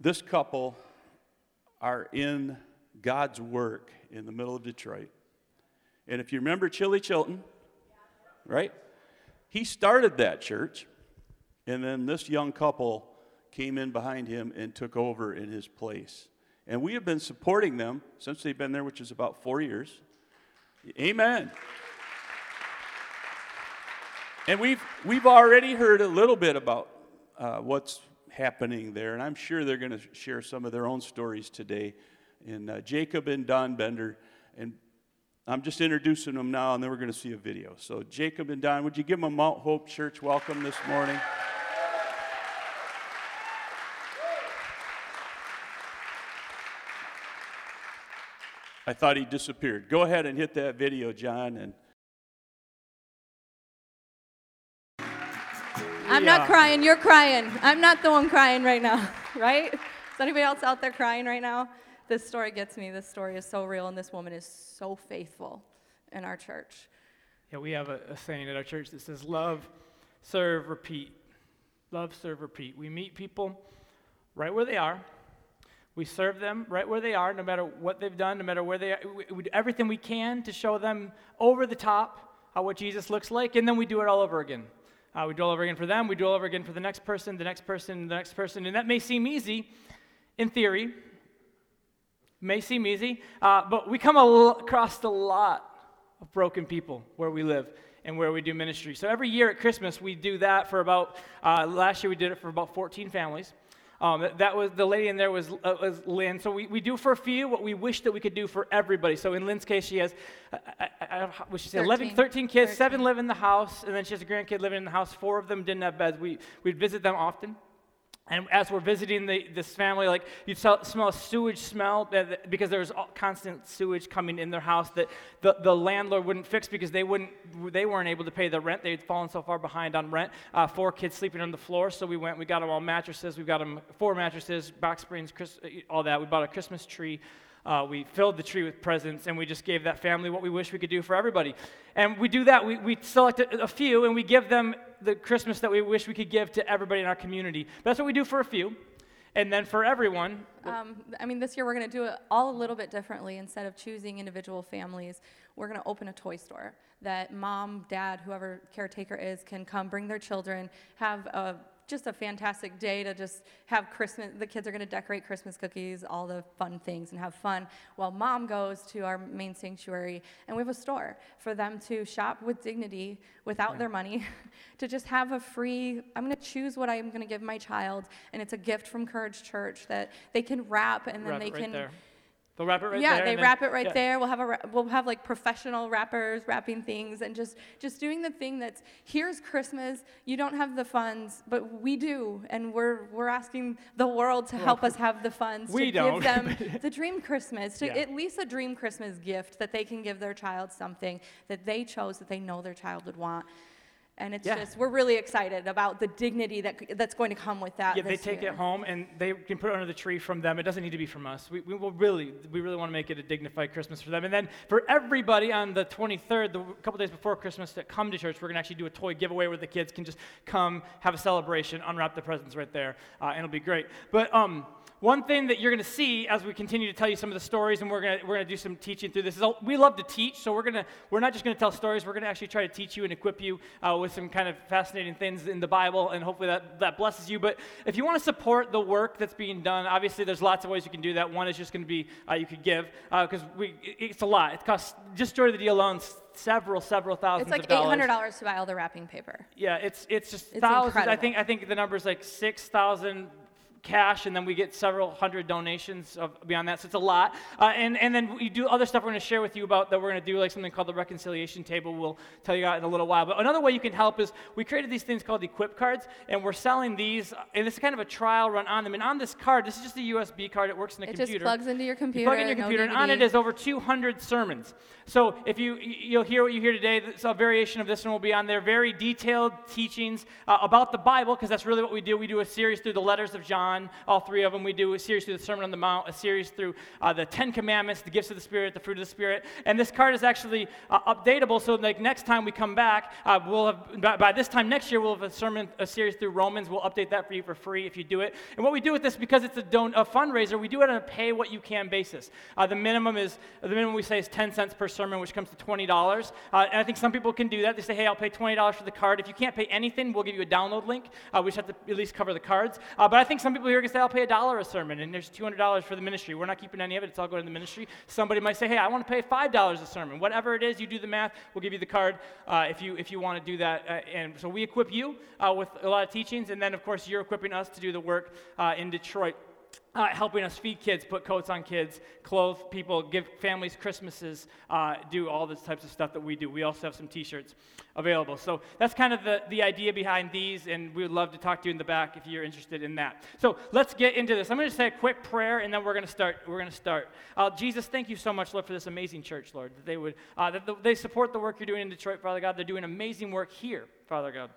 This couple are in God's work in the middle of Detroit. And if you remember Chili Chilton, right? He started that church, and then this young couple came in behind him and took over in his place. And we have been supporting them since they've been there, which is about four years. Amen. And we've, we've already heard a little bit about uh, what's happening there, and I'm sure they're going to share some of their own stories today. And uh, Jacob and Don Bender, and I'm just introducing them now, and then we're going to see a video. So, Jacob and Don, would you give them a Mount Hope Church welcome this morning? I thought he disappeared. Go ahead and hit that video, John, and I'm Yeah. not crying, you're crying. I'm not the one crying right now, right? Is anybody else out there crying right now? This story gets me. This story is so real, and this woman is so faithful in our church. Yeah, we have a, a saying at our church that says, love, serve, repeat. Love, serve, repeat. We meet people right where they are. We serve them right where they are, no matter what they've done, no matter where they are. We, we do everything we can to show them over the top how what Jesus looks like, and then we do it all over again. Uh, we do all over again for them. We do all over again for the next person, the next person, the next person. And that may seem easy in theory, may seem easy, uh, but we come across a lot of broken people where we live and where we do ministry. So every year at Christmas, we do that for about, uh, last year we did it for about 14 families. Um, that, was the lady in there was, uh, was Lynn. So we, we do for a few what we wish that we could do for everybody. So in Lynn's case, she has, uh, I, I, what she say, 11, 13. 13 kids, 13. seven live in the house, and then she has a grandkid living in the house. Four of them didn't have beds. We, we'd visit them often. And as we're visiting the, this family, like you smell a sewage smell because there's constant sewage coming in their house that the, the landlord wouldn't fix because they wouldn't they weren't able to pay the rent. They'd fallen so far behind on rent. Uh, four kids sleeping on the floor, so we went. We got them all mattresses. We got them four mattresses, box springs, Chris, all that. We bought a Christmas tree. Uh, we filled the tree with presents, and we just gave that family what we wish we could do for everybody. And we do that. We, we select a, a few, and we give them the Christmas that we wish we could give to everybody in our community. That's what we do for a few. And then for everyone, Um, I mean, this year we're going to do it all a little bit differently. Instead of choosing individual families, we're going to open a toy store that mom, dad, whoever caretaker is, can come bring their children, have a, just a fantastic day to just have Christmas. The kids are going to decorate Christmas cookies, all the fun things, and have fun. While mom goes to our main sanctuary, and we have a store for them to shop with dignity without their money, to just have a free. I'm going to choose what I'm going to give my child, and it's a gift from Courage Church that they can wrap, and then wrap they right can. there. They'll wrap it right yeah, there. they then- wrap it right yeah. there. We'll have a we'll have like professional wrappers wrapping things and just just doing the thing that's here's Christmas. You don't have the funds, but we do, and we're we're asking the world to help us have the funds we to don't, give them the dream Christmas, to Yeah. at least a dream Christmas gift that they can give their child something that they chose that they know their child would want. And it's Yeah. just we're really excited about the dignity that that's going to come with that. Yeah, they take year. it home and they can put it under the tree from them. It doesn't need to be from us. We, we will really, we really want to make it a dignified Christmas for them. And then for everybody on the 23rd, the couple days before Christmas, that come to church, we're going to actually do a toy giveaway where the kids can just come, have a celebration, unwrap the presents right there, uh, and it'll be great. But um, one thing that you're going to see as we continue to tell you some of the stories, and we're going to we're going to do some teaching through this. Is we love to teach, so we're going to we're not just going to tell stories. We're going to actually try to teach you and equip you uh, with some kind of fascinating things in the Bible, and hopefully that that blesses you. But if you want to support the work that's being done, obviously there's lots of ways you can do that. One is just going to be uh, you could give because we it's a lot. It costs just Joy to the Deal alone several several thousands It's like of dollars. eight hundred dollars to buy all the wrapping paper. Yeah, it's it's just It's thousands. I think I think the number is like six thousand cash, and then we get several hundred donations of, beyond that. So it's a lot. Uh, and and then we do other stuff. We're going to share with you about that. We're going to do like something called the reconciliation table. We'll tell you about in a little while. But another way you can help is we created these things called equip cards, and we're selling these. And it's kind of a trial run on them. And on this card, this is just a USB card. It works in a It computer. just plugs into your You computer. plug in your no computer, and on it is over 200 sermons. So if you you'll hear what you hear today, a variation of this one will be on there. Very detailed teachings uh, about the Bible, because that's really what we do. We do a series through the letters of John All three of them. We do a series through the Sermon on the Mount, a series through uh, the Ten Commandments, the gifts of the Spirit, the fruit of the Spirit. And this card is actually uh, updatable, so like next time we come back, uh, we'll have by, by, this time next year we'll have a sermon, a series through Romans. We'll update that for you for free if you do it. And what we do with this, because it's a, don- a fundraiser, we do it on a pay what you can basis. Uh, the minimum is the minimum we say is 10 cents per sermon, which comes to $20. Uh, and I think some people can do that. They say, hey, I'll pay $20 for the card. If you can't pay anything, we'll give you a download link. Uh, we just have to at least cover the cards. But I think some people here can say, I'll pay a dollar a sermon, and there's $200 for the ministry. We're not keeping any of it. It's all going to the ministry. Somebody might say, hey, I want to pay $5 a sermon. Whatever it is, you do the math. We'll give you the card uh, if you if you want to do that. Uh, and so we equip you uh, with a lot of teachings, and then of course you're equipping us to do the work uh, in Detroit uh, helping us feed kids, put coats on kids, clothe people, give families Christmases, uh, do all this types of stuff that we do. We also have some T-shirts available. So that's kind of the, the idea behind these, and we would love to talk to you in the back if you're interested in that. So let's get into this. I'm going to say a quick prayer, and then we're going to start. We're going to start. Uh, Jesus, thank you so much, Lord, for this amazing church, Lord. That they would uh, that the, they support the work you're doing in Detroit, Father God. They're doing amazing work here, Father God.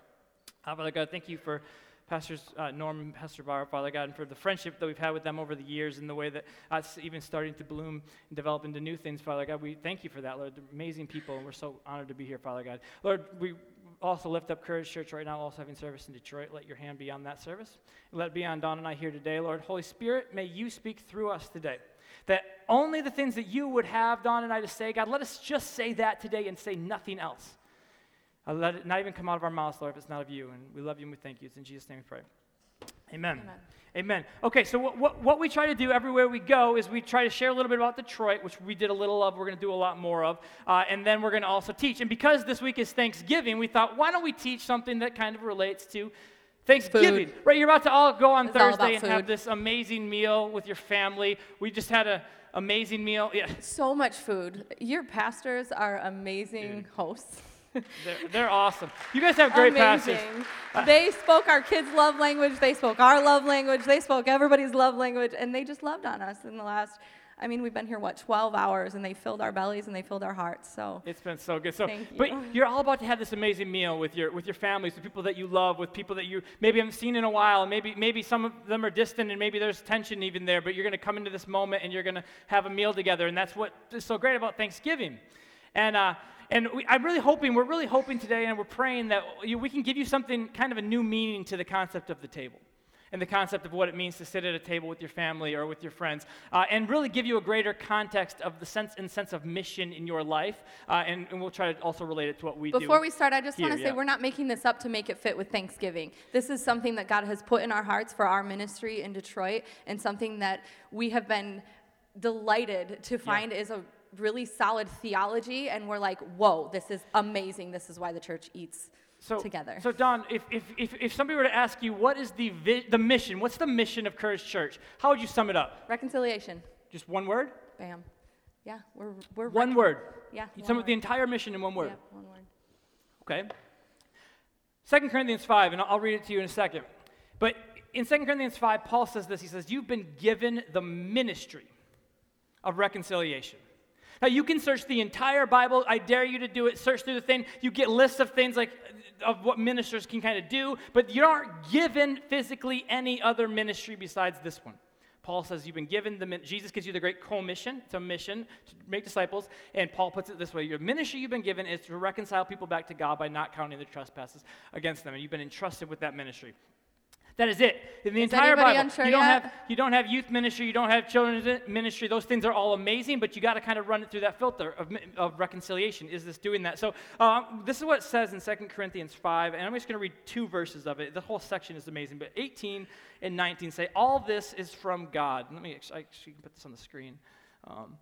Uh, Father God, thank you for Pastors uh, Norm and Pastor Barr, Father God, and for the friendship that we've had with them over the years and the way that it's even starting to bloom and develop into new things, Father God. We thank you for that, Lord. They're amazing people, and we're so honored to be here, Father God. Lord, we also lift up Courage Church right now, also having service in Detroit. Let your hand be on that service. Let it be on Don and I here today, Lord. Holy Spirit, may you speak through us today. That only the things that you would have Don and I to say, God, let us just say that today and say nothing else. Uh, let it not even come out of our mouths, Lord, if it's not of you. And we love you and we thank you. It's in Jesus' name we pray. Amen. Amen. Amen. Okay, so what, what, what, we try to do everywhere we go is we try to share a little bit about Detroit, which we did a little of. We're going to do a lot more of. Uh, and then we're going to also teach. And because this week is Thanksgiving, we thought, why don't we teach something that kind of relates to Thanksgiving? Food. Right, you're about to all go on it's Thursday and food. have this amazing meal with your family. We just had a amazing meal. Yeah. So much food. Your pastors are amazing Dude. hosts they're, they're, awesome. You guys have great Amazing. Uh, they spoke our kids' love language. They spoke our love language. They spoke everybody's love language, and they just loved on us in the last. I mean, we've been here what 12 hours, and they filled our bellies and they filled our hearts. So it's been so good. So, Thank you. but you're all about to have this amazing meal with your with your families, with people that you love, with people that you maybe haven't seen in a while, and maybe maybe some of them are distant, and maybe there's tension even there. But you're going to come into this moment, and you're going to have a meal together, and that's what is so great about Thanksgiving. And uh, and we, I'm really hoping, we're really hoping today, and we're praying that we can give you something, kind of a new meaning to the concept of the table and the concept of what it means to sit at a table with your family or with your friends, uh, and really give you a greater context of the sense and sense of mission in your life. Uh, and, and, we'll try to also relate it to what we Before do. Before we start, I just want to say yeah. we're not making this up to make it fit with Thanksgiving. This is something that God has put in our hearts for our ministry in Detroit, and something that we have been delighted to find yeah. is a really solid theology, and we're like, whoa, this is amazing. This is why the church eats so, together. So, Don, if, if, if, if somebody were to ask you, what is the, vi- the mission? What's the mission of Courage Church? How would you sum it up? Reconciliation. Just one word? Bam. Yeah, we're, we're one word. Yeah. You sum up the entire mission in one word. Yeah, one word. Okay. 2 Corinthians 5, and I'll read it to you in a second. But in 2 Corinthians 5, Paul says this. He says, You've been given the ministry of reconciliation. Now, you can search the entire Bible. I dare you to do it. Search through the thing. You get lists of things like of what ministers can kind of do, but you aren't given physically any other ministry besides this one. Paul says you've been given the Jesus gives you the great commission. It's a mission to make disciples, and Paul puts it this way: your ministry you've been given is to reconcile people back to God by not counting their trespasses against them, and you've been entrusted with that ministry. That is it. In the is entire Bible, unsure you don't yet? have you don't have youth ministry, you don't have children's ministry. Those things are all amazing, but you got to kind of run it through that filter of, of reconciliation. Is this doing that? So um, this is what it says in 2 Corinthians 5, and I'm just going to read two verses of it. The whole section is amazing, but 18 and 19 say all this is from God. Let me actually, actually put this on the screen. Um,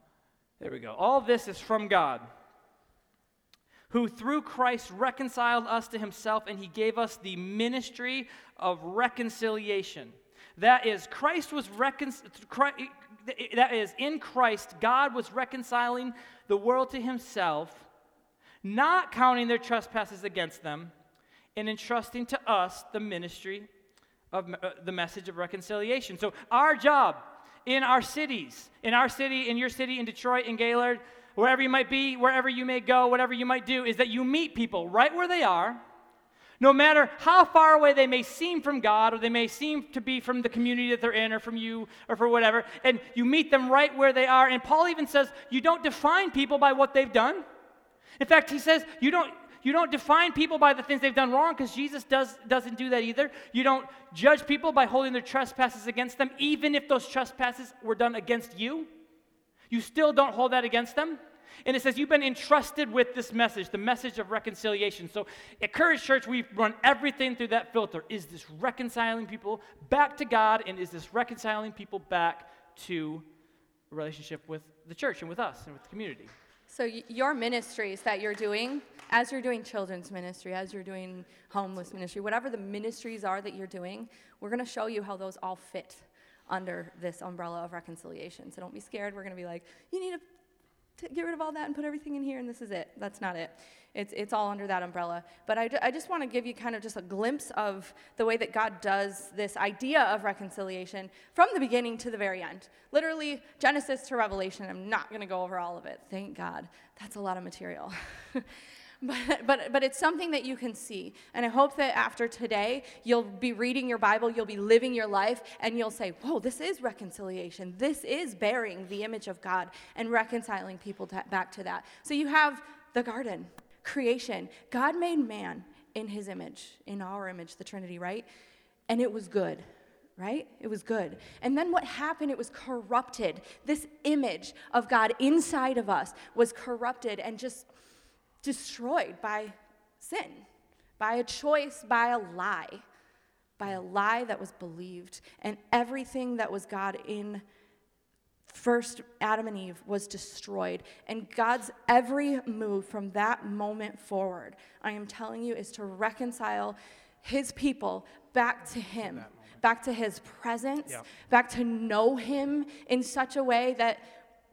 there we go. All this is from God who through Christ reconciled us to himself and he gave us the ministry of reconciliation. That is, Christ was reconciled. That is, in Christ, God was reconciling the world to himself, not counting their trespasses against them, and entrusting to us the ministry of uh, the message of reconciliation. So, our job in our cities, in our city, in your city, in Detroit, in Gaylord, wherever you might be, wherever you may go, whatever you might do, is that you meet people right where they are, No matter how far away they may seem from God, or they may seem to be from the community that they're in, or from you, or for whatever, and you meet them right where they are. And Paul even says, you don't define people by what they've done. In fact, he says, you don't, you don't define people by the things they've done wrong because Jesus does, doesn't do that either. You don't judge people by holding their trespasses against them, even if those trespasses were done against you. You still don't hold that against them. And it says, You've been entrusted with this message, the message of reconciliation. So at Courage Church, we run everything through that filter. Is this reconciling people back to God? And is this reconciling people back to a relationship with the church and with us and with the community? So, your ministries that you're doing, as you're doing children's ministry, as you're doing homeless ministry, whatever the ministries are that you're doing, we're going to show you how those all fit under this umbrella of reconciliation. So, don't be scared. We're going to be like, you need to get rid of all that and put everything in here and this is it. That's not it. It's, it's all under that umbrella. But I, I just want to give you kind of just a glimpse of the way that God does this idea of reconciliation from the beginning to the very end. Literally, Genesis to Revelation. I'm not going to go over all of it. Thank God. That's a lot of material. But, but, but it's something that you can see. And I hope that after today, you'll be reading your Bible, you'll be living your life, and you'll say, Whoa, this is reconciliation. This is bearing the image of God and reconciling people to, back to that. So you have the garden, creation. God made man in his image, in our image, the Trinity, right? And it was good right? It was good. And then what happened? It was corrupted. This image of God inside of us was corrupted and just destroyed by sin, by a choice, by a lie, by a lie that was believed. And everything that was God in first Adam and Eve was destroyed. And God's every move from that moment forward, I am telling you, is to reconcile his people back to him, back to his presence, yeah. back to know him in such a way that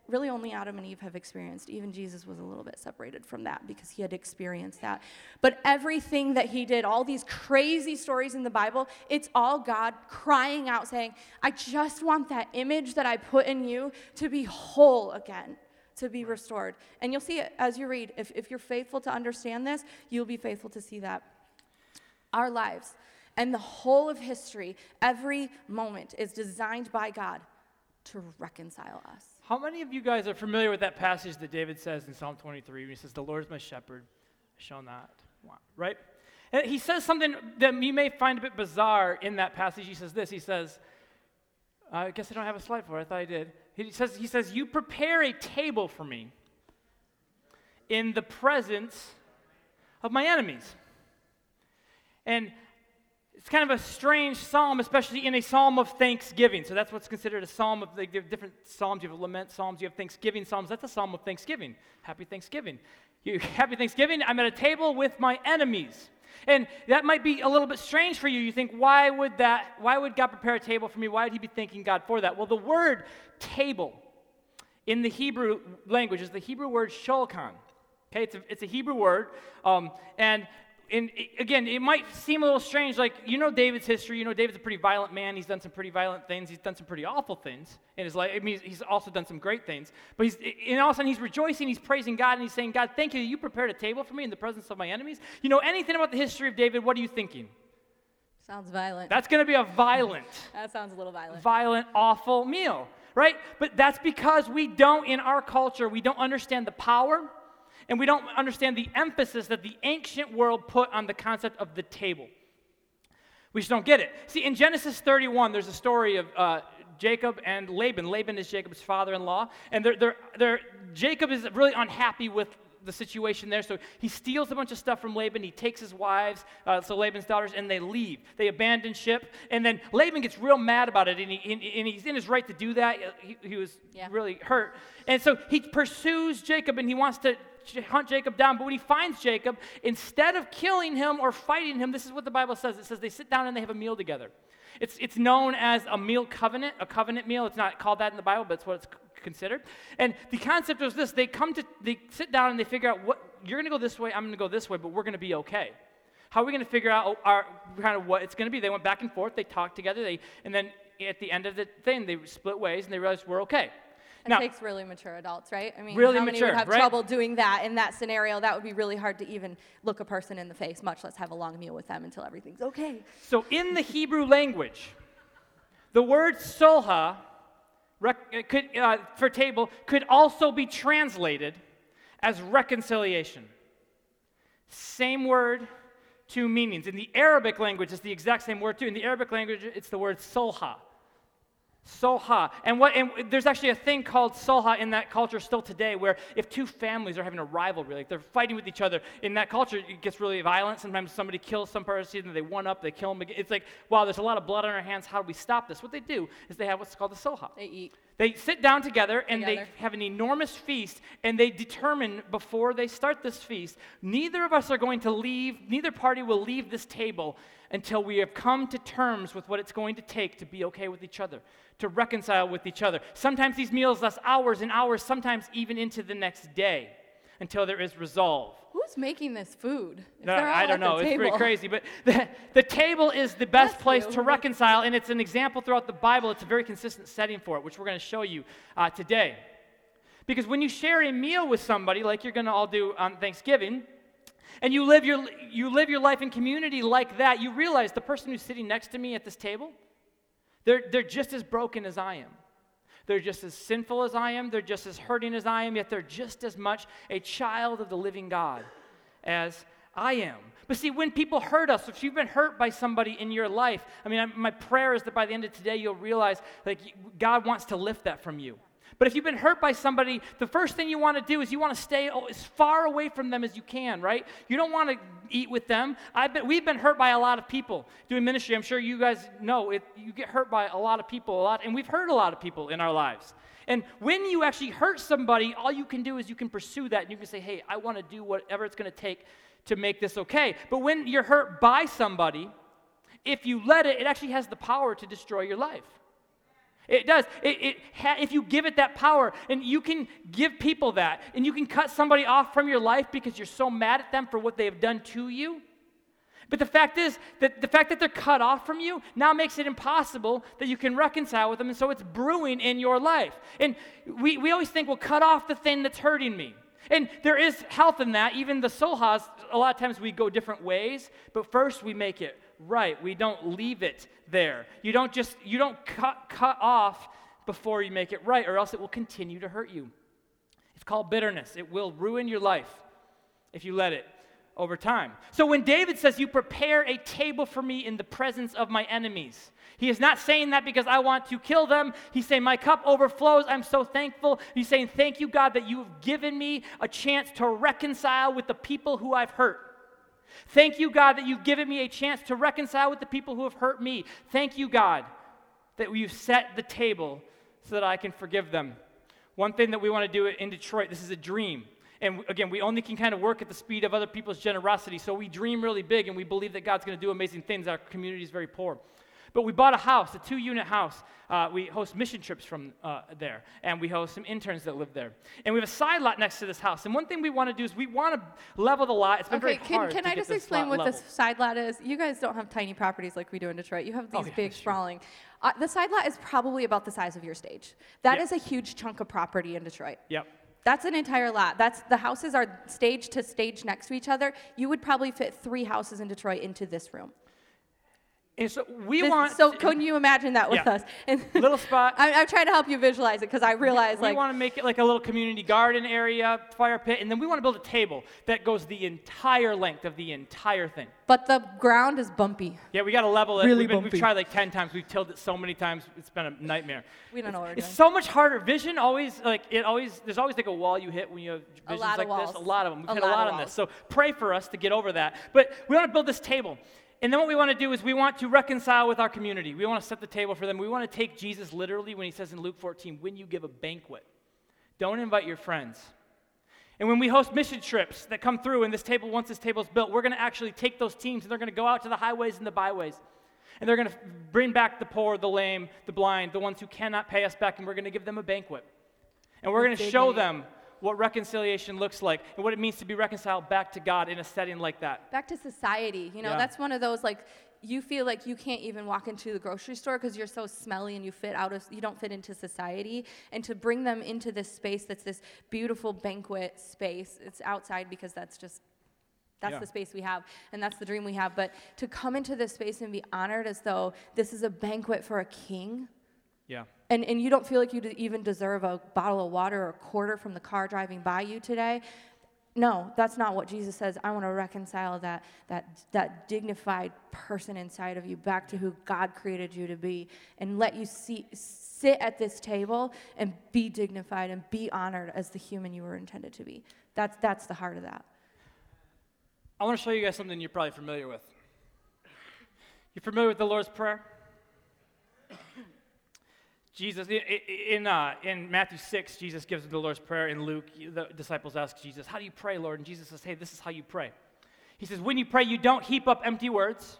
really only Adam and Eve have experienced. Even Jesus was a little bit separated from that because he had experienced that. But everything that he did, all these crazy stories in the Bible, it's all God crying out, saying, I just want that image that I put in you to be whole again. To be restored. And you'll see it as you read. If, if you're faithful to understand this, you'll be faithful to see that. Our lives and the whole of history, every moment is designed by God to reconcile us. How many of you guys are familiar with that passage that David says in Psalm 23 when he says, The Lord is my shepherd, I shall not want, right? And he says something that you may find a bit bizarre in that passage. He says this He says, uh, I guess I don't have a slide for it. I thought I did. He says, he says, You prepare a table for me in the presence of my enemies. And it's kind of a strange psalm, especially in a psalm of thanksgiving. So that's what's considered a psalm of the different psalms. You have lament psalms, you have thanksgiving psalms. That's a psalm of thanksgiving. Happy Thanksgiving. You, happy Thanksgiving. I'm at a table with my enemies. And that might be a little bit strange for you. You think, why would that, why would God prepare a table for me? Why would he be thanking God for that? Well, the word table in the Hebrew language is the Hebrew word shulchan. Okay, it's a, it's a Hebrew word. Um, and and again, it might seem a little strange. Like, you know David's history. You know David's a pretty violent man. He's done some pretty violent things. He's done some pretty awful things in his life. I mean, he's also done some great things. But he's, and all of a sudden, he's rejoicing. He's praising God. And he's saying, God, thank you you prepared a table for me in the presence of my enemies. You know anything about the history of David? What are you thinking? Sounds violent. That's going to be a violent. that sounds a little violent. Violent, awful meal, right? But that's because we don't, in our culture, we don't understand the power and we don't understand the emphasis that the ancient world put on the concept of the table. We just don't get it. See, in Genesis 31, there's a story of uh, Jacob and Laban. Laban is Jacob's father in law, and they're, they're, they're, Jacob is really unhappy with the situation there. So he steals a bunch of stuff from Laban. He takes his wives, uh, so Laban's daughters, and they leave. They abandon ship. And then Laban gets real mad about it, and, he, and, and he's in his right to do that. He, he was yeah. really hurt. And so he pursues Jacob, and he wants to hunt Jacob down. But when he finds Jacob, instead of killing him or fighting him, this is what the Bible says it says they sit down and they have a meal together. It's, it's known as a meal covenant, a covenant meal. It's not called that in the Bible, but it's what it's considered. And the concept was this they come to, they sit down and they figure out what, you're going to go this way, I'm going to go this way, but we're going to be okay. How are we going to figure out our, kind of what it's going to be? They went back and forth, they talked together, they, and then at the end of the thing, they split ways and they realized we're okay. It Now- takes really mature adults, right? I mean, Really how many mature, would have right? trouble doing that in that scenario? That would be really hard to even look a person in the face, much less have a long meal with them until everything's okay. So, in the Hebrew language, the word solha rec- could, uh, for table could also be translated as reconciliation. Same word, two meanings. In the Arabic language, it's the exact same word too. In the Arabic language, it's the word solha. Solha. And what and there's actually a thing called solha in that culture still today where if two families are having a rivalry, like they're fighting with each other, in that culture it gets really violent. Sometimes somebody kills some person and they one up, they kill them again. It's like, wow, there's a lot of blood on our hands. How do we stop this? What they do is they have what's called the solha. They eat. They sit down together and Together. they have an enormous feast, and they determine before they start this feast, neither of us are going to leave, neither party will leave this table until we have come to terms with what it's going to take to be okay with each other, to reconcile with each other. Sometimes these meals last hours and hours, sometimes even into the next day until there is resolve. Who's making this food? No, I don't know. It's pretty crazy. But the, the table is the best Bless place you. to reconcile, and it's an example throughout the Bible. It's a very consistent setting for it, which we're going to show you uh, today. Because when you share a meal with somebody, like you're going to all do on Thanksgiving, and you live, your, you live your life in community like that, you realize the person who's sitting next to me at this table, they're, they're just as broken as I am. They're just as sinful as I am. They're just as hurting as I am, yet they're just as much a child of the living God as I am. But see, when people hurt us, if you've been hurt by somebody in your life, I mean, I, my prayer is that by the end of today, you'll realize like God wants to lift that from you. But if you've been hurt by somebody, the first thing you want to do is you want to stay as far away from them as you can, right? You don't want to eat with them. I've been, we've been hurt by a lot of people doing ministry. I'm sure you guys know it, you get hurt by a lot of people a lot, and we've hurt a lot of people in our lives. And when you actually hurt somebody, all you can do is you can pursue that and you can say, hey, I want to do whatever it's going to take to make this okay. But when you're hurt by somebody, if you let it, it actually has the power to destroy your life. It does. It, it ha- if you give it that power, and you can give people that, and you can cut somebody off from your life because you're so mad at them for what they have done to you. But the fact is that the fact that they're cut off from you now makes it impossible that you can reconcile with them, and so it's brewing in your life. And we, we always think, well, cut off the thing that's hurting me. And there is health in that. Even the solhas, a lot of times we go different ways, but first we make it right. We don't leave it there. You don't just you don't cut cut off before you make it right, or else it will continue to hurt you. It's called bitterness. It will ruin your life if you let it over time. So when David says, You prepare a table for me in the presence of my enemies, he is not saying that because I want to kill them. He's saying, My cup overflows. I'm so thankful. He's saying, Thank you, God, that you have given me a chance to reconcile with the people who I've hurt. Thank you, God, that you've given me a chance to reconcile with the people who have hurt me. Thank you, God, that you've set the table so that I can forgive them. One thing that we want to do in Detroit, this is a dream. And again, we only can kind of work at the speed of other people's generosity. So we dream really big and we believe that God's going to do amazing things. Our community is very poor. But we bought a house, a two unit house. Uh, we host mission trips from uh, there, and we host some interns that live there. And we have a side lot next to this house. And one thing we want to do is we want to level the lot. It's been Okay, very can, hard can to I just explain what this side lot is? You guys don't have tiny properties like we do in Detroit. You have these Oh, yeah, big, sprawling. Uh, the side lot is probably about the size of your stage. That Yeah. is a huge chunk of property in Detroit. Yep. That's an entire lot. That's the houses are stage to stage next to each other. You would probably fit three houses in Detroit into this room. And so we This- want. so can you imagine that with Yeah. us? And Little spot. I'm, I'm trying to help you visualize it because I realize we like want to make it like a little community garden area, fire pit, and then we want to build a table that goes the entire length of the entire thing. but the ground is bumpy. Yeah, we got to level it. Really we've, been, we've tried like 10 times. We've tilled it so many times. It's been a nightmare. We don't know what we're It's doing. so much harder. Vision always, like, it always, there's always like a wall you hit when you have visions lot of like this. A lot of them. We've A hit a lot lot of on this. So pray for us to get over that. But we want to build this table. And then what we want to do is we want to reconcile with our community. We want to set the table for them. We want to take Jesus literally when he says in Luke 14, when you give a banquet, don't invite your friends. And when we host mission trips that come through, and this table, once this table's built, we're going to actually take those teams and they're going to go out to the highways and the byways. And they're going to bring back the poor, the lame, the blind, the ones who cannot pay us back, and we're going to give them a banquet. And we're going to show them what reconciliation looks like and what it means to be reconciled back to God in a setting like that. back to society. You know, Yeah. that's one of those like you feel like you can't even walk into the grocery store because you're so smelly and you fit out of you don't fit into society and to bring them into this space that's this beautiful banquet space it's outside because that's just that's Yeah. the space we have and that's the dream we have but to come into this space and be honored as though this is a banquet for a king Yeah. and, and you don't feel like you even deserve a bottle of water or a quarter from the car driving by you today no that's not what jesus says i want to reconcile that, that, that dignified person inside of you back to who god created you to be and let you see, sit at this table and be dignified and be honored as the human you were intended to be that's, that's the heart of that I want to show you guys something you're probably familiar with. You're familiar with the Lord's Prayer? Jesus, in, uh, in Matthew 6, Jesus gives the Lord's Prayer. In Luke, the disciples ask Jesus, How do you pray, Lord? And Jesus says, Hey, this is how you pray. He says, When you pray, you don't heap up empty words.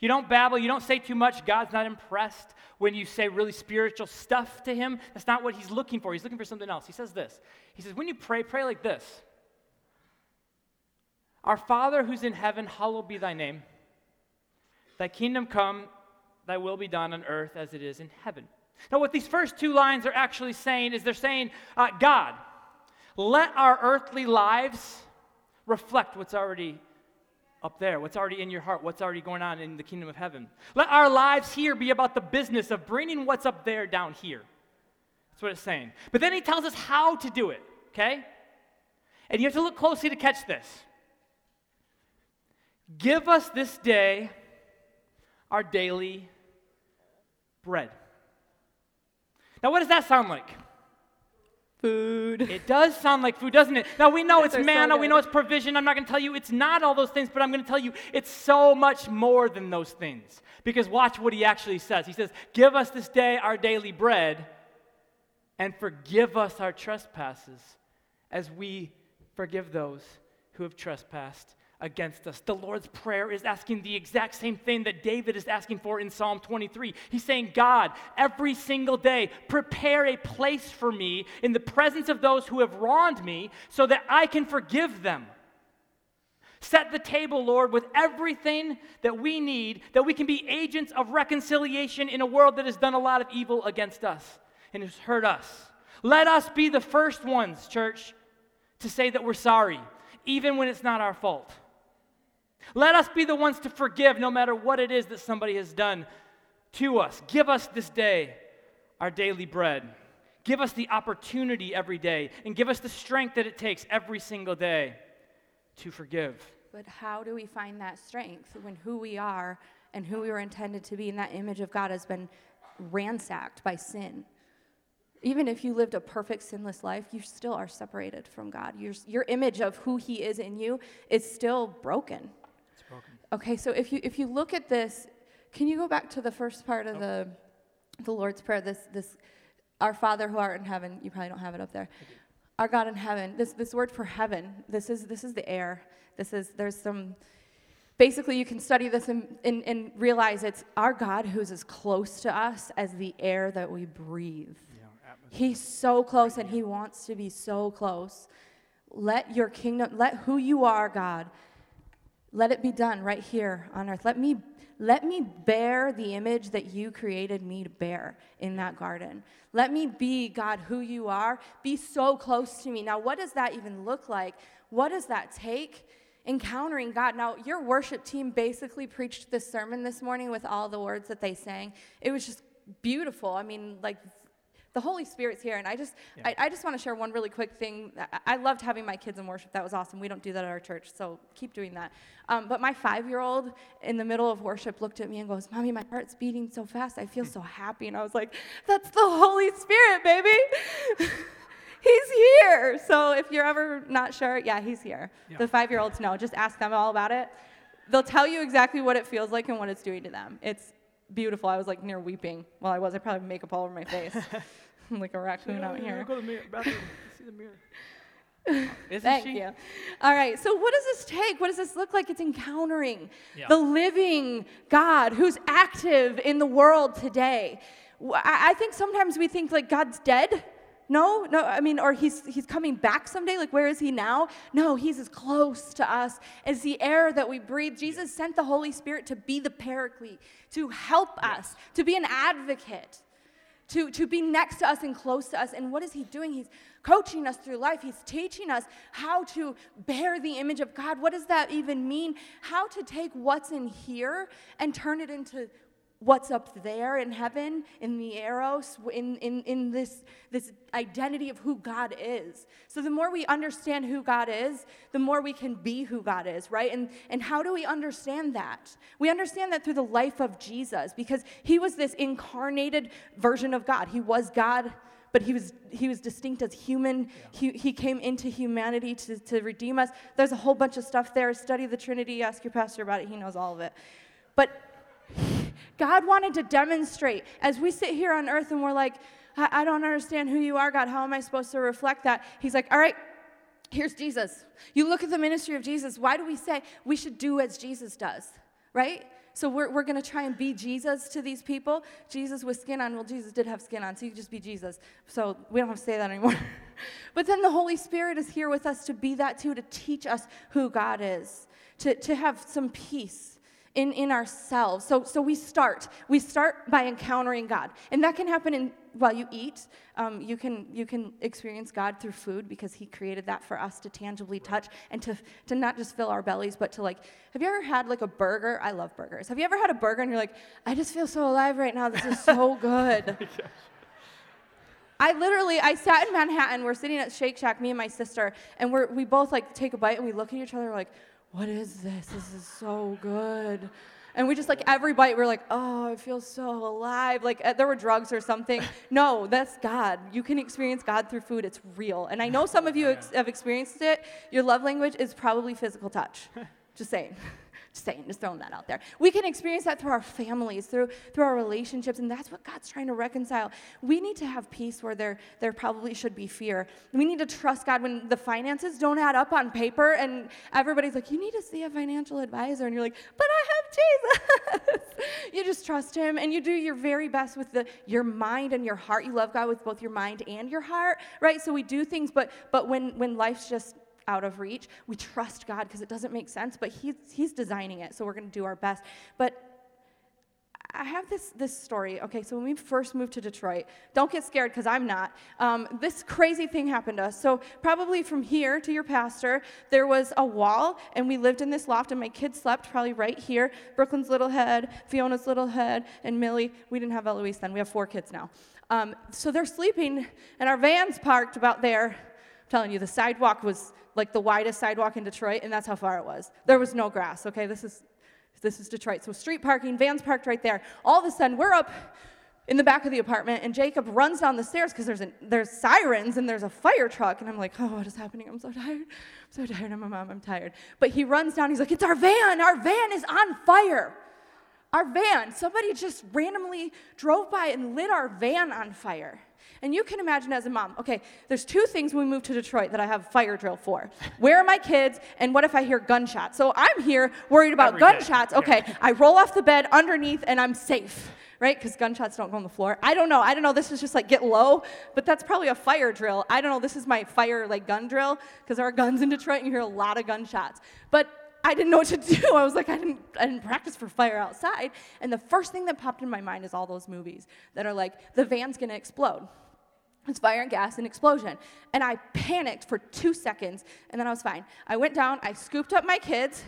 You don't babble. You don't say too much. God's not impressed when you say really spiritual stuff to Him. That's not what He's looking for. He's looking for something else. He says this He says, When you pray, pray like this Our Father who's in heaven, hallowed be thy name. Thy kingdom come, thy will be done on earth as it is in heaven. Now, what these first two lines are actually saying is they're saying, uh, God, let our earthly lives reflect what's already up there, what's already in your heart, what's already going on in the kingdom of heaven. Let our lives here be about the business of bringing what's up there down here. That's what it's saying. But then he tells us how to do it, okay? And you have to look closely to catch this. Give us this day our daily bread. Now, what does that sound like? food It does sound like food, doesn't it? Now, we know it's they're so manna, we know it's provision. I'm not going to tell you it's not all those things, but I'm going to tell you it's so much more than those things. Because watch what he actually says. He says, Give us this day our daily bread and forgive us our trespasses as we forgive those who have trespassed against us. The Lord's Prayer is asking the exact same thing that David is asking for in Psalm 23. He's saying, God, every single day, prepare a place for me in the presence of those who have wronged me so that I can forgive them. Set the table, Lord, with everything that we need, that we can be agents of reconciliation in a world that has done a lot of evil against us and has hurt us. Let us be the first ones, church, to say that we're sorry, even when it's not our fault. Let us be the ones to forgive no matter what it is that somebody has done to us. Give us this day our daily bread. Give us the opportunity every day, and give us the strength that it takes every single day to forgive. But how do we find that strength when who we are and who we were intended to be in that image of God has been ransacked by sin? Even if you lived a perfect sinless life, you still are separated from God. Your, your image of who He is in you is still broken. Okay, so if you if you look at this, can you go back to the first part of the the Lord's Prayer? This this our Father who art in heaven. You probably don't have it up there. Our God in heaven. This this word for heaven. This is this is the air. This is there's some. Basically, you can study this and, and, and realize it's our God who's as close to us as the air that we breathe. He's so close and he wants to be so close. Let your kingdom, let who you are, God, let it be done right here on earth. Let me let me bear the image that you created me to bear in that garden. Let me be God who you are. Be so close to me. Now, what does that even look like? What does that take? Encountering God. Now, your worship team basically preached this sermon this morning with all the words that they sang. It was just beautiful. I mean, like the Holy Spirit's here, and I just, I, I just want to share one really quick thing. I, I loved having my kids in worship. That was awesome. We don't do that at our church, so keep doing that. Um, but my five-year-old in the middle of worship looked at me and goes, "Mommy, my heart's beating so fast. I feel so happy." And I was like, "That's the Holy Spirit, baby." He's here. So if you're ever not sure, yeah, he's here. Yeah. The five-year-olds know. Just ask them all about it. They'll tell you exactly what it feels like and what it's doing to them. It's beautiful. I was like near weeping. Well, I was. I probably makeup all over my face. I'm like a raccoon out here. Go to the mirror, bathroom. See the mirror. Isn't Thank she? you. All right. So, what does this take? What does this look like? It's encountering Yeah. the living God who's active in the world today. I think sometimes we think like God's dead. No, no, I mean, or he's, he's coming back someday. Like, where is he now? No, he's as close to us as the air that we breathe. Jesus sent the Holy Spirit to be the paraclete, to help us, to be an advocate, to, to be next to us and close to us. And what is he doing? He's coaching us through life. He's teaching us how to bear the image of God. What does that even mean? How to take what's in here and turn it into what's up there in heaven, in the eros, in, in, in this, this identity of who God is. So the more we understand who God is, the more we can be who God is, right? And, and how do we understand that? We understand that through the life of Jesus, because he was this incarnated version of God. He was God but he was, he was distinct as human. Yeah. He, he came into humanity to, to redeem us. There's a whole bunch of stuff there. Study the Trinity, ask your pastor about it. He knows all of it. But God wanted to demonstrate as we sit here on earth and we're like, I, I don't understand who you are, God. How am I supposed to reflect that? He's like, all right, here's Jesus. You look at the ministry of Jesus. Why do we say we should do as Jesus does, right? So we're, we're going to try and be Jesus to these people. Jesus with skin on. Well, Jesus did have skin on, so you just be Jesus. So we don't have to say that anymore. but then the Holy Spirit is here with us to be that too, to teach us who God is, to, to have some peace in, in ourselves. So, so we start. We start by encountering God. And that can happen in, while you eat. Um, you, can, you can experience God through food because He created that for us to tangibly touch and to, to not just fill our bellies, but to like, have you ever had like a burger? I love burgers. Have you ever had a burger and you're like, I just feel so alive right now. This is so good. I literally, I sat in Manhattan. We're sitting at Shake Shack, me and my sister, and we're, we both like take a bite and we look at each other. We're like, what is this? This is so good. And we just like every bite, we're like, oh, I feel so alive. Like uh, there were drugs or something. No, that's God. You can experience God through food. It's real. And I know some of you ex- have experienced it. Your love language is probably physical touch. just saying. Saying, just throwing that out there. We can experience that through our families, through, through our relationships, and that's what God's trying to reconcile. We need to have peace where there, there probably should be fear. We need to trust God when the finances don't add up on paper, and everybody's like, You need to see a financial advisor. And you're like, But I have Jesus. you just trust Him, and you do your very best with the, your mind and your heart. You love God with both your mind and your heart, right? So we do things, but, but when, when life's just out of reach. We trust God because it doesn't make sense, but he's, he's designing it, so we're going to do our best. But I have this, this story. Okay, so when we first moved to Detroit, don't get scared because I'm not. Um, this crazy thing happened to us. So, probably from here to your pastor, there was a wall, and we lived in this loft, and my kids slept probably right here. Brooklyn's little head, Fiona's little head, and Millie. We didn't have Eloise then, we have four kids now. Um, so, they're sleeping, and our van's parked about there. I'm telling you, the sidewalk was like the widest sidewalk in Detroit, and that's how far it was. There was no grass, okay? This is, this is Detroit. So street parking, vans parked right there. All of a sudden, we're up in the back of the apartment, and Jacob runs down the stairs because there's, there's sirens and there's a fire truck. And I'm like, oh, what is happening? I'm so tired. I'm so tired. I'm a mom. I'm tired. But he runs down. He's like, it's our van. Our van is on fire. Our van. Somebody just randomly drove by and lit our van on fire. And you can imagine as a mom, okay, there's two things when we moved to Detroit that I have fire drill for. Where are my kids? And what if I hear gunshots? So I'm here worried about Every gunshots. Day. Okay, I roll off the bed underneath and I'm safe right? Because gunshots don't go on the floor. I don't know. I don't know. This is just like get low, but that's probably a fire drill. I don't know. This is my fire like gun drill because there are guns in Detroit and you hear a lot of gunshots. But I didn't know what to do. I was like, I didn't, I didn't practice for fire outside. And the first thing that popped in my mind is all those movies that are like, the van's gonna explode. It's fire and gas and explosion. And I panicked for two seconds, and then I was fine. I went down, I scooped up my kids,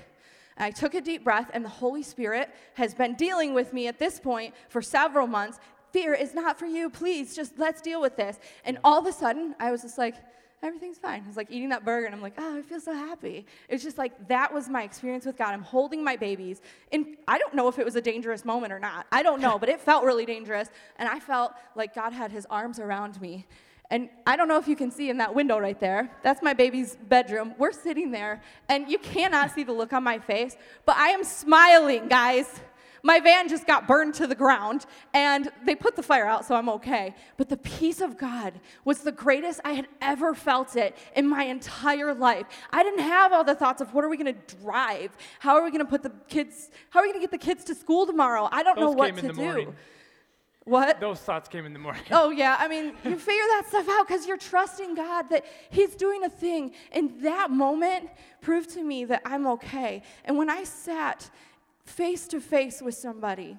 I took a deep breath, and the Holy Spirit has been dealing with me at this point for several months. Fear is not for you. Please, just let's deal with this. And all of a sudden, I was just like, everything's fine. I was like eating that burger and I'm like, oh, I feel so happy. It's just like that was my experience with God. I'm holding my babies. And I don't know if it was a dangerous moment or not. I don't know, but it felt really dangerous. And I felt like God had his arms around me. And I don't know if you can see in that window right there. That's my baby's bedroom. We're sitting there, and you cannot see the look on my face, but I am smiling, guys. My van just got burned to the ground, and they put the fire out, so I'm okay. But the peace of God was the greatest I had ever felt it in my entire life. I didn't have all the thoughts of what are we going to drive? How are we going to put the kids, how are we going to get the kids to school tomorrow? I don't Those know what to do. Morning. What? Those thoughts came in the morning. Oh, yeah. I mean, you figure that stuff out because you're trusting God that He's doing a thing. And that moment proved to me that I'm okay. And when I sat face to face with somebody,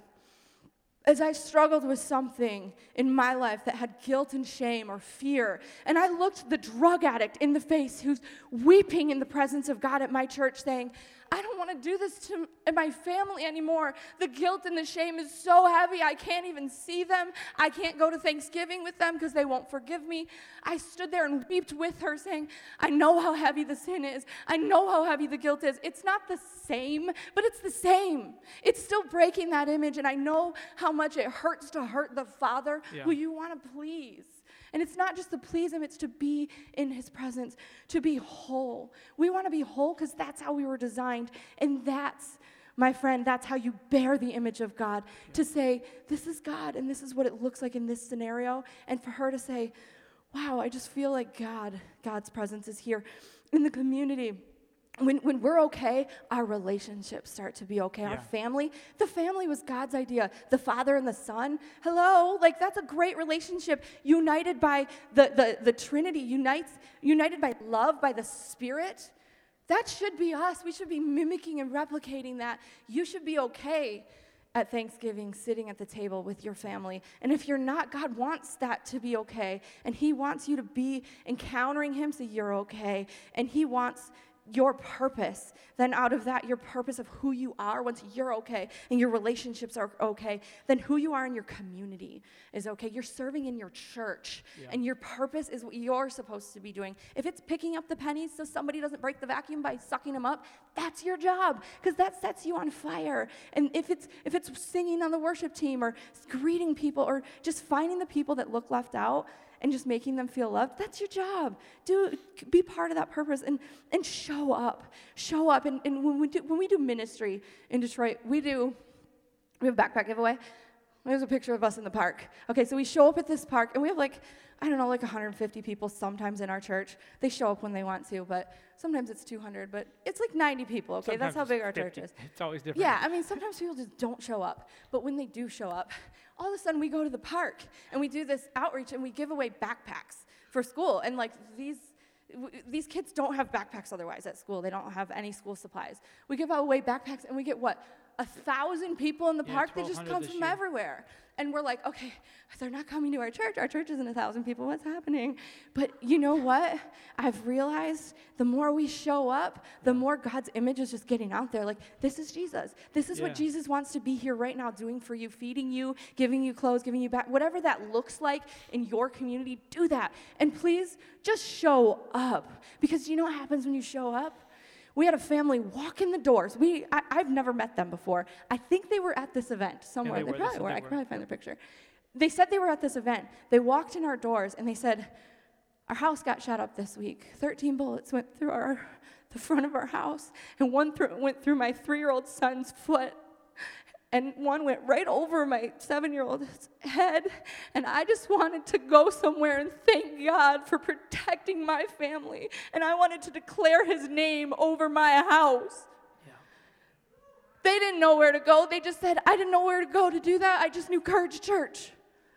as I struggled with something in my life that had guilt and shame or fear, and I looked the drug addict in the face who's weeping in the presence of God at my church saying, I don't want to do this to my family anymore. The guilt and the shame is so heavy. I can't even see them. I can't go to Thanksgiving with them because they won't forgive me. I stood there and wept with her, saying, I know how heavy the sin is. I know how heavy the guilt is. It's not the same, but it's the same. It's still breaking that image, and I know how much it hurts to hurt the Father Yeah. who you want to please. And it's not just to please him, it's to be in his presence, to be whole. We want to be whole because that's how we were designed. And that's, my friend, that's how you bear the image of God. To say, this is God and this is what it looks like in this scenario. And for her to say, wow, I just feel like God, God's presence is here in the community. When, when we're okay, our relationships start to be okay. Our family, the family was God's idea. The father and the son, hello, like that's a great relationship. United by the, the, the Trinity, unites, united by love, by the Spirit. That should be us. We should be mimicking and replicating that. You should be okay at Thanksgiving sitting at the table with your family. And if you're not, God wants that to be okay. And He wants you to be encountering Him so you're okay. And He wants your purpose. Then, out of that, your purpose of who you are, once you're okay and your relationships are okay, then who you are in your community is okay. You're serving in your church, Yeah. and your purpose is what you're supposed to be doing. If it's picking up the pennies so somebody doesn't break the vacuum by sucking them up, that's your job because that sets you on fire. And if it's if it's singing on the worship team or greeting people or just finding the people that look left out and just making them feel loved, that's your job. Do be part of that purpose and and show up. Show up. And, and when we do when we do ministry in Detroit, we do we have a backpack giveaway. There's a picture of us in the park. Okay, so we show up at this park, and we have like, I don't know, like 150 people sometimes in our church. They show up when they want to, but sometimes it's 200, but it's like 90 people, okay? That's how big our 50. church is. It's always different. Yeah, I mean, sometimes people just don't show up. But when they do show up, all of a sudden we go to the park and we do this outreach and we give away backpacks for school. And like these, these kids don't have backpacks otherwise at school. They don't have any school supplies. We give away backpacks and we get what? A thousand people in the Yeah, park. They just come from year. everywhere. And we're like, okay, they're not coming to our church. Our church isn't a thousand people. What's happening? But you know what? I've realized the more we show up, the more God's image is just getting out there. Like, this is Jesus. This is Yeah. what Jesus wants to be here right now doing for you, feeding you, giving you clothes, giving you back. Whatever that looks like in your community, do that. And please just show up. Because you know what happens when you show up? We had a family walk in the doors. We, I, I've never met them before. I think they were at this event somewhere. they they were. Probably said were. they I could probably find their picture. They said they were at this event. They walked in our doors and they said, Our house got shot up this week. 13 bullets went through our, the front of our house, and one through, went through my three year old son's foot. And one went right over my seven year old's head. And I just wanted to go somewhere and thank God for protecting my family. And I wanted to declare his name over my house. Yeah. They didn't know where to go. They just said, I didn't know where to go to do that. I just knew Courage Church.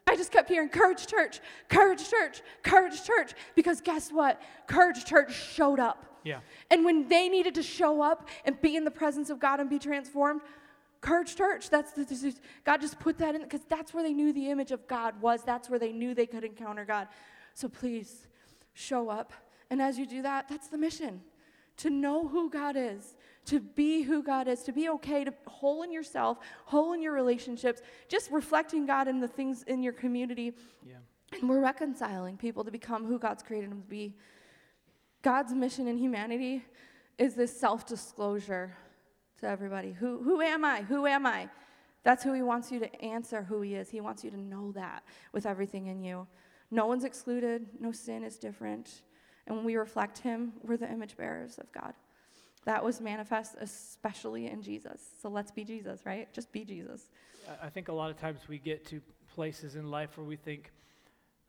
I just kept hearing Courage Church, Courage Church, Courage Church. Because guess what? Courage Church showed up. Yeah. And when they needed to show up and be in the presence of God and be transformed, Courage Church, that's the, God just put that in because that's where they knew the image of God was. That's where they knew they could encounter God. So please show up. And as you do that, that's the mission to know who God is, to be who God is, to be okay, to whole in yourself, whole in your relationships, just reflecting God in the things in your community. Yeah. And we're reconciling people to become who God's created them to be. God's mission in humanity is this self disclosure to everybody. Who, who am I? Who am I? That's who He wants you to answer who He is. He wants you to know that with everything in you. No one's excluded, no sin is different. And when we reflect Him, we're the image bearers of God. That was manifest especially in Jesus. So let's be Jesus, right? Just be Jesus. I- I think a lot of times we get to places in life where we think,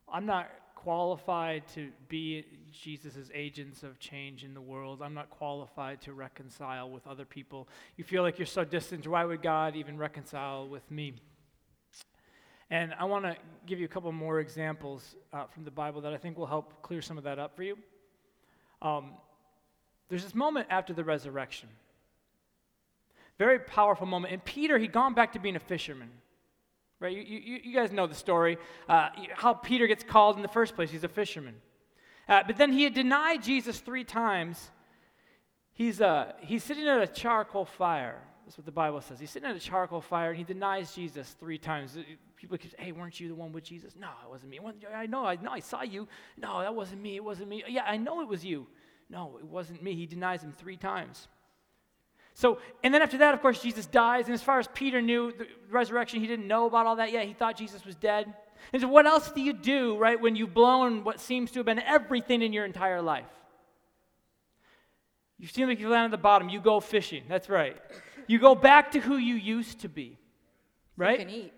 I'm not qualified to be Jesus' agents of change in the world. I'm not qualified to reconcile with other people. You feel like you're so distant. Why would God even reconcile with me? And I want to give you a couple more examples uh, from the Bible that I think will help clear some of that up for you. Um, there's this moment after the resurrection. Very powerful moment. And Peter, he'd gone back to being a fisherman. Right? You, you, you guys know the story, uh, how Peter gets called in the first place. He's a fisherman. Uh, but then he had denied Jesus three times. He's, uh, he's sitting at a charcoal fire. That's what the Bible says. He's sitting at a charcoal fire and he denies Jesus three times. People keep saying, hey, weren't you the one with Jesus? No, it wasn't me. I know, I know, I saw you. No, that wasn't me. It wasn't me. Yeah, I know it was you. No, it wasn't me. He denies him three times. So, and then after that, of course, Jesus dies. And as far as Peter knew, the resurrection, he didn't know about all that yet. He thought Jesus was dead. And so, what else do you do, right, when you've blown what seems to have been everything in your entire life? You seem like you land at the bottom. You go fishing. That's right. You go back to who you used to be, right? You can eat.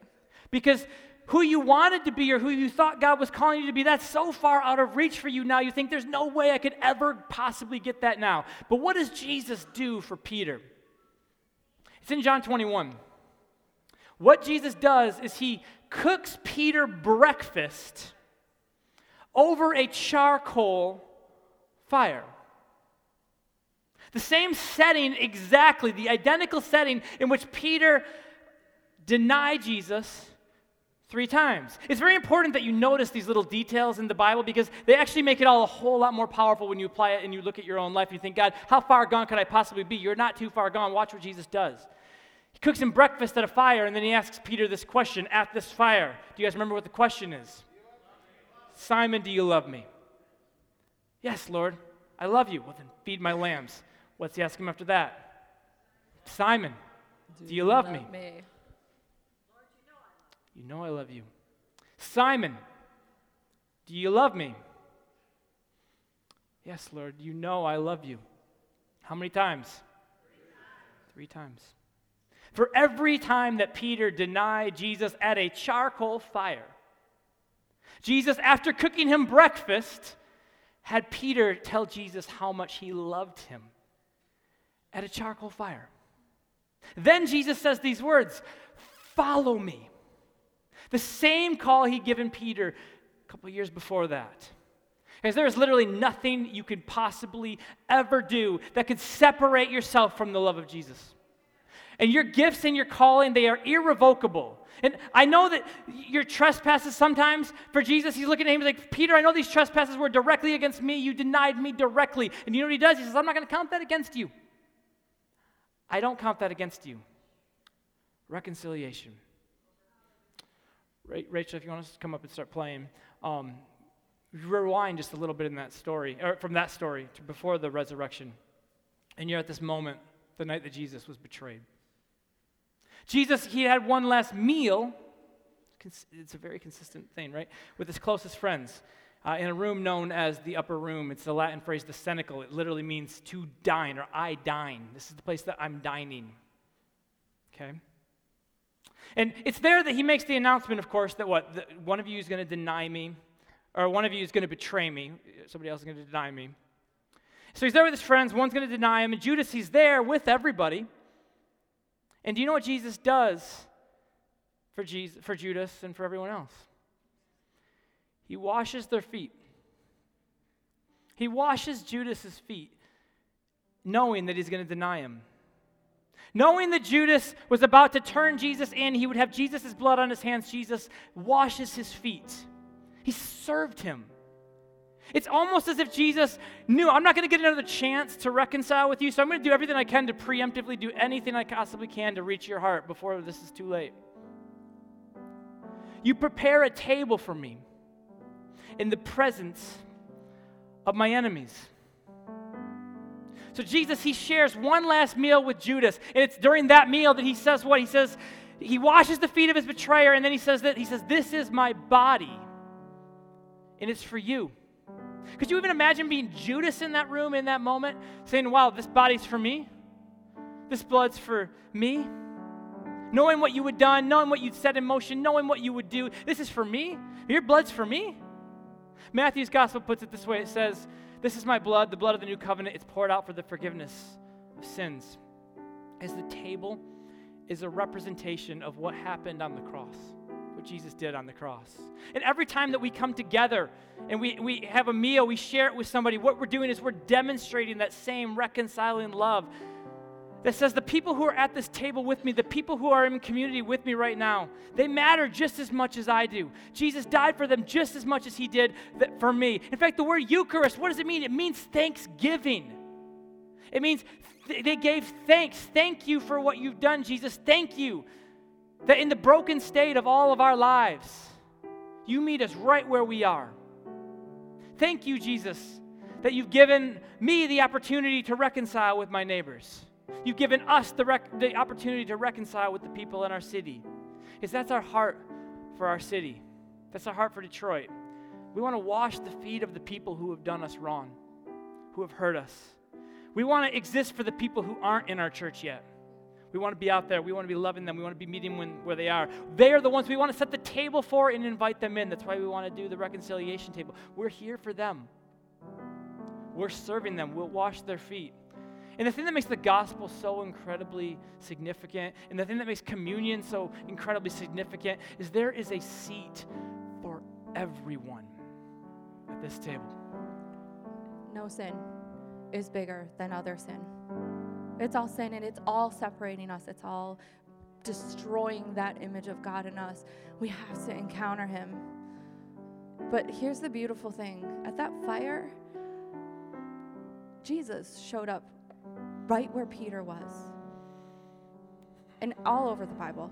Because who you wanted to be or who you thought God was calling you to be, that's so far out of reach for you now. You think there's no way I could ever possibly get that now. But what does Jesus do for Peter? It's in John 21. What Jesus does is he cooks Peter breakfast over a charcoal fire. The same setting, exactly, the identical setting in which Peter denied Jesus three times. It's very important that you notice these little details in the Bible because they actually make it all a whole lot more powerful when you apply it and you look at your own life you think, God, how far gone could I possibly be? You're not too far gone. Watch what Jesus does. He cooks him breakfast at a fire and then he asks Peter this question at this fire. Do you guys remember what the question is? Simon, do you love me? Yes, Lord, I love you. Well, then feed my lambs. What's he ask him after that? Simon, do, do you love, love me? me? You know I love you. Simon, do you love me? Yes, Lord, you know I love you. How many times? Three times. For every time that Peter denied Jesus at a charcoal fire, Jesus, after cooking him breakfast, had Peter tell Jesus how much he loved him at a charcoal fire. Then Jesus says these words Follow me. The same call he'd given Peter a couple years before that. Because there is literally nothing you could possibly ever do that could separate yourself from the love of Jesus. And your gifts and your calling, they are irrevocable. And I know that your trespasses sometimes for Jesus, he's looking at him, he's like, Peter, I know these trespasses were directly against me. You denied me directly. And you know what he does? He says, I'm not going to count that against you. I don't count that against you. Reconciliation. Rachel, if you want us to come up and start playing, um, rewind just a little bit in that story, or from that story to before the resurrection. And you're at this moment, the night that Jesus was betrayed. Jesus, he had one last meal. It's a very consistent thing, right? With his closest friends uh, in a room known as the upper room. It's the Latin phrase, the cenacle. It literally means to dine or I dine. This is the place that I'm dining. Okay? And it's there that he makes the announcement, of course, that what? That one of you is going to deny me, or one of you is going to betray me. Somebody else is going to deny me. So he's there with his friends. One's going to deny him. And Judas, he's there with everybody. And do you know what Jesus does for, Jesus, for Judas and for everyone else? He washes their feet. He washes Judas's feet, knowing that he's going to deny him. Knowing that Judas was about to turn Jesus in, he would have Jesus' blood on his hands. Jesus washes his feet. He served him. It's almost as if Jesus knew, I'm not going to get another chance to reconcile with you, so I'm going to do everything I can to preemptively do anything I possibly can to reach your heart before this is too late. You prepare a table for me in the presence of my enemies. So Jesus, he shares one last meal with Judas. And it's during that meal that he says what? He says, he washes the feet of his betrayer, and then he says that he says, This is my body, and it's for you. Could you even imagine being Judas in that room in that moment, saying, Wow, this body's for me? This blood's for me? Knowing what you had done, knowing what you'd set in motion, knowing what you would do. This is for me? Your blood's for me? Matthew's gospel puts it this way it says, this is my blood, the blood of the new covenant. It's poured out for the forgiveness of sins. As the table is a representation of what happened on the cross, what Jesus did on the cross. And every time that we come together and we, we have a meal, we share it with somebody, what we're doing is we're demonstrating that same reconciling love that says the people who are at this table with me, the people who are in community with me right now, they matter just as much as I do. Jesus died for them just as much as he did for me. In fact, the word Eucharist, what does it mean? It means thanksgiving. It means th- they gave thanks. Thank you for what you've done, Jesus. Thank you that in the broken state of all of our lives, you meet us right where we are. Thank you, Jesus, that you've given me the opportunity to reconcile with my neighbors. You've given us the, rec- the opportunity to reconcile with the people in our city. Is that's our heart for our city. That's our heart for Detroit. We want to wash the feet of the people who have done us wrong, who have hurt us. We want to exist for the people who aren't in our church yet. We want to be out there. We want to be loving them. We want to be meeting when, where they are. They are the ones we want to set the table for and invite them in. That's why we want to do the reconciliation table. We're here for them. We're serving them. We'll wash their feet. And the thing that makes the gospel so incredibly significant, and the thing that makes communion so incredibly significant, is there is a seat for everyone at this table. No sin is bigger than other sin. It's all sin and it's all separating us. It's all destroying that image of God in us. We have to encounter Him. But here's the beautiful thing at that fire, Jesus showed up right where Peter was. And all over the Bible,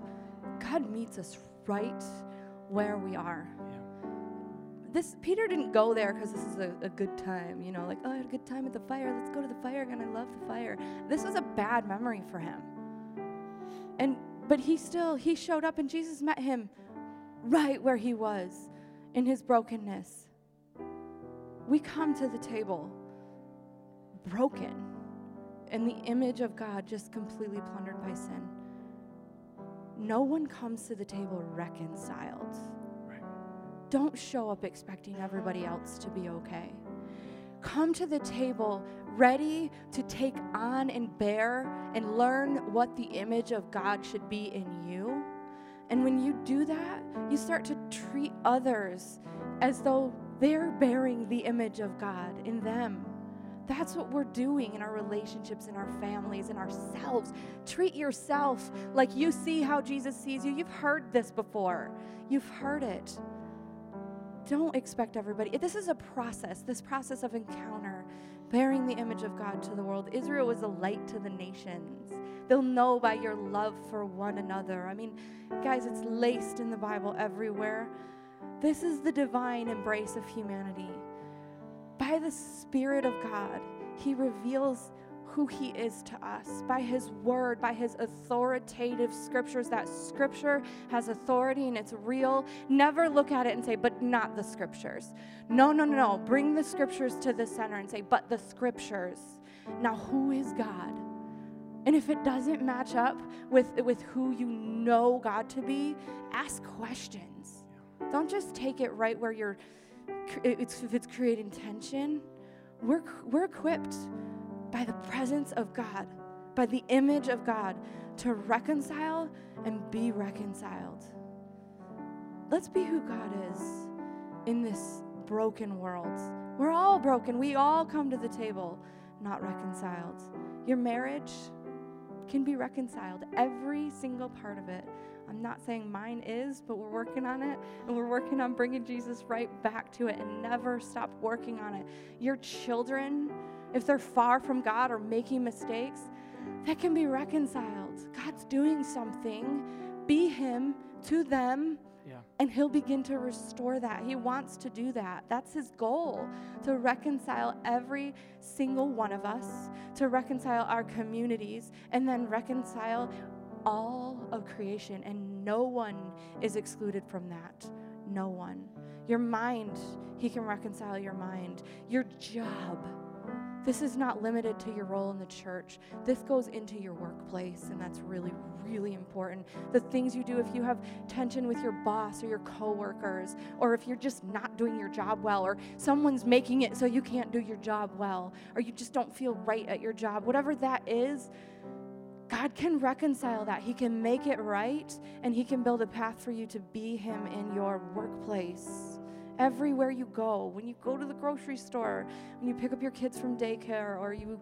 God meets us right where we are. This Peter didn't go there because this is a, a, good time, you know, like, oh, I had a good time at the fire. Let's go to the fire again. I love the fire. This was a bad memory for him. And but he still he showed up and Jesus met him right where he was in his brokenness. We come to the table broken in the image of God just completely plundered by sin. No one comes to the table reconciled. Right. Don't show up expecting everybody else to be okay. Come to the table ready to take on and bear and learn what the image of God should be in you. And when you do that, you start to treat others as though they're bearing the image of God in them. That's what we're doing in our relationships, in our families, in ourselves. Treat yourself like you see how Jesus sees you. You've heard this before, you've heard it. Don't expect everybody. This is a process, this process of encounter, bearing the image of God to the world. Israel was a light to the nations. They'll know by your love for one another. I mean, guys, it's laced in the Bible everywhere. This is the divine embrace of humanity by the Spirit of God, He reveals who He is to us by His Word, by His authoritative scriptures. That scripture has authority and it's real. Never look at it and say, but not the scriptures. No, no, no, no. Bring the scriptures to the center and say, but the scriptures. Now, who is God? And if it doesn't match up with, with who you know God to be, ask questions. Don't just take it right where you're it's, if it's creating tension, we're, we're equipped by the presence of God, by the image of God, to reconcile and be reconciled. Let's be who God is in this broken world. We're all broken. We all come to the table not reconciled. Your marriage can be reconciled, every single part of it. I'm not saying mine is, but we're working on it. And we're working on bringing Jesus right back to it and never stop working on it. Your children, if they're far from God or making mistakes, that can be reconciled. God's doing something. Be Him to them. Yeah. And he'll begin to restore that. He wants to do that. That's his goal to reconcile every single one of us, to reconcile our communities, and then reconcile all of creation, and no one is excluded from that. No one. Your mind, He can reconcile your mind. Your job. This is not limited to your role in the church. This goes into your workplace, and that's really, really important. The things you do if you have tension with your boss or your coworkers, or if you're just not doing your job well, or someone's making it so you can't do your job well, or you just don't feel right at your job, whatever that is, God can reconcile that. He can make it right, and He can build a path for you to be Him in your workplace. Everywhere you go, when you go to the grocery store, when you pick up your kids from daycare, or you,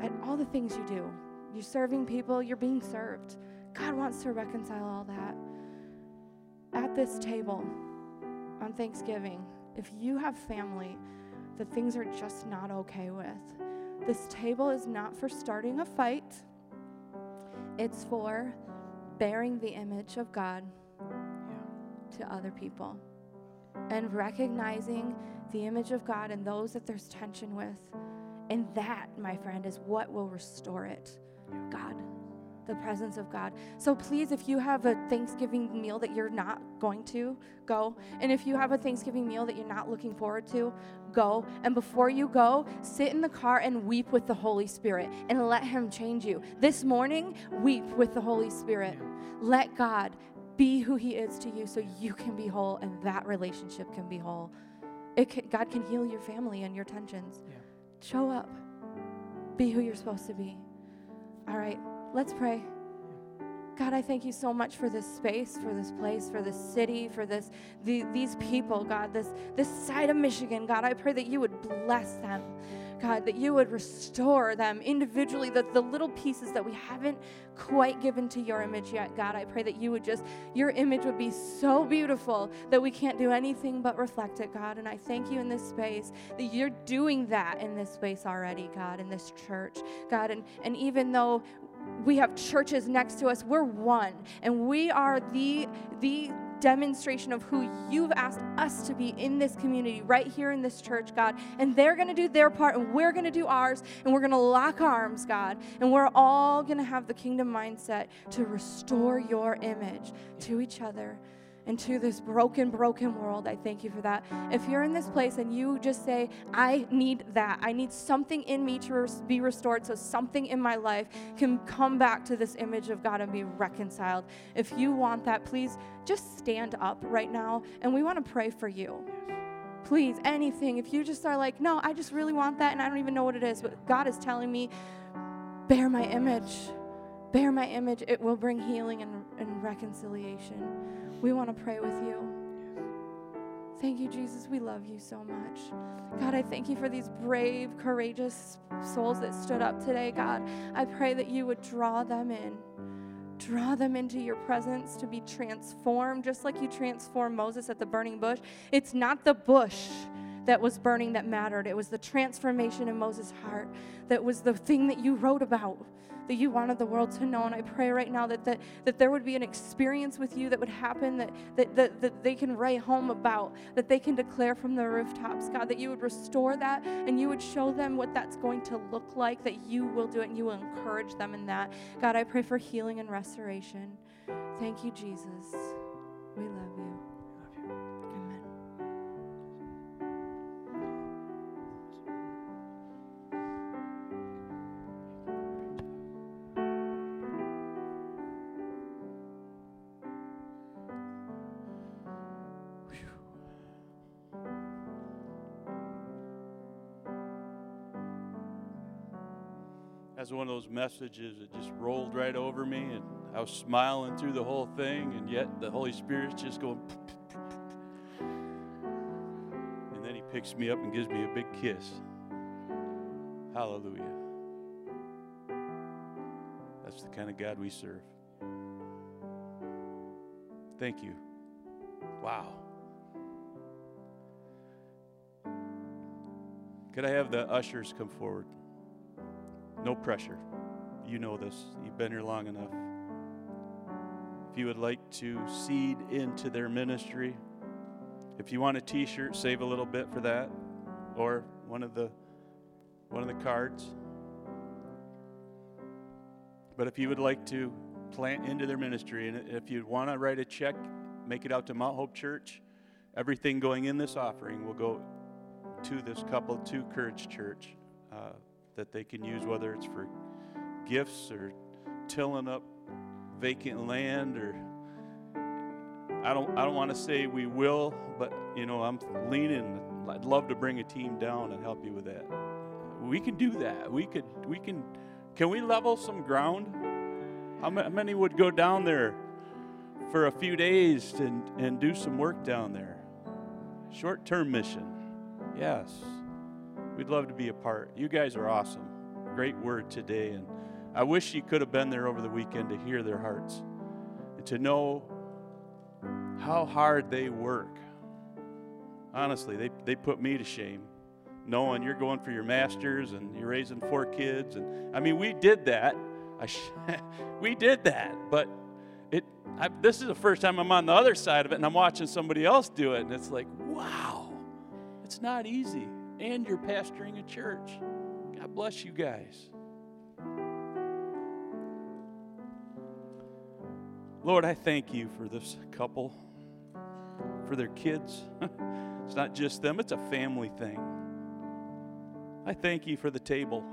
at all the things you do, you're serving people, you're being served. God wants to reconcile all that. At this table on Thanksgiving, if you have family that things are just not okay with, this table is not for starting a fight, it's for bearing the image of God to other people and recognizing the image of God and those that there's tension with. And that, my friend, is what will restore it. God the presence of God. So please, if you have a Thanksgiving meal that you're not going to, go. And if you have a Thanksgiving meal that you're not looking forward to, go. And before you go, sit in the car and weep with the Holy Spirit and let Him change you. This morning, weep with the Holy Spirit. Let God be who He is to you so you can be whole and that relationship can be whole. It can, God can heal your family and your tensions. Yeah. Show up, be who you're supposed to be. All right. Let's pray. God, I thank you so much for this space, for this place, for this city, for this the, these people, God, this this side of Michigan. God, I pray that you would bless them. God, that you would restore them individually, the, the little pieces that we haven't quite given to your image yet. God, I pray that you would just, your image would be so beautiful that we can't do anything but reflect it, God. And I thank you in this space that you're doing that in this space already, God, in this church, God. And, and even though we have churches next to us. We're one, and we are the the demonstration of who you've asked us to be in this community, right here in this church, God. And they're going to do their part, and we're going to do ours, and we're going to lock arms, God. And we're all going to have the kingdom mindset to restore your image to each other into this broken, broken world. I thank you for that. If you're in this place and you just say, I need that, I need something in me to be restored so something in my life can come back to this image of God and be reconciled. If you want that, please just stand up right now and we want to pray for you. Please, anything. If you just are like, no, I just really want that and I don't even know what it is, but God is telling me, bear my image. Bear my image. It will bring healing and, and reconciliation. We want to pray with you. Thank you, Jesus. We love you so much. God, I thank you for these brave, courageous souls that stood up today, God. I pray that you would draw them in. Draw them into your presence to be transformed, just like you transformed Moses at the burning bush. It's not the bush that was burning that mattered, it was the transformation in Moses' heart that was the thing that you wrote about that you wanted the world to know. And I pray right now that, that, that there would be an experience with you that would happen that, that, that, that they can write home about, that they can declare from the rooftops, God, that you would restore that and you would show them what that's going to look like, that you will do it and you will encourage them in that. God, I pray for healing and restoration. Thank you, Jesus. We love you. That's one of those messages that just rolled right over me, and I was smiling through the whole thing, and yet the Holy Spirit's just going. And then He picks me up and gives me a big kiss. Hallelujah. That's the kind of God we serve. Thank you. Wow. Could I have the ushers come forward? No pressure. You know this. You've been here long enough. If you would like to seed into their ministry, if you want a t-shirt, save a little bit for that or one of the one of the cards. But if you would like to plant into their ministry and if you want to write a check, make it out to Mount Hope Church, everything going in this offering will go to this couple to Courage Church. Uh, that they can use, whether it's for gifts or tilling up vacant land or I don't I don't want to say we will, but you know, I'm leaning I'd love to bring a team down and help you with that. We can do that. We could we can can we level some ground? How many would go down there for a few days and, and do some work down there? Short term mission. Yes. We'd love to be a part. You guys are awesome. Great word today. And I wish you could have been there over the weekend to hear their hearts and to know how hard they work. Honestly, they, they put me to shame knowing you're going for your master's and you're raising four kids. And I mean, we did that. Sh- we did that, but it. I, this is the first time I'm on the other side of it, and I'm watching somebody else do it, and it's like, wow, it's not easy. And you're pastoring a church. God bless you guys. Lord, I thank you for this couple, for their kids. it's not just them, it's a family thing. I thank you for the table,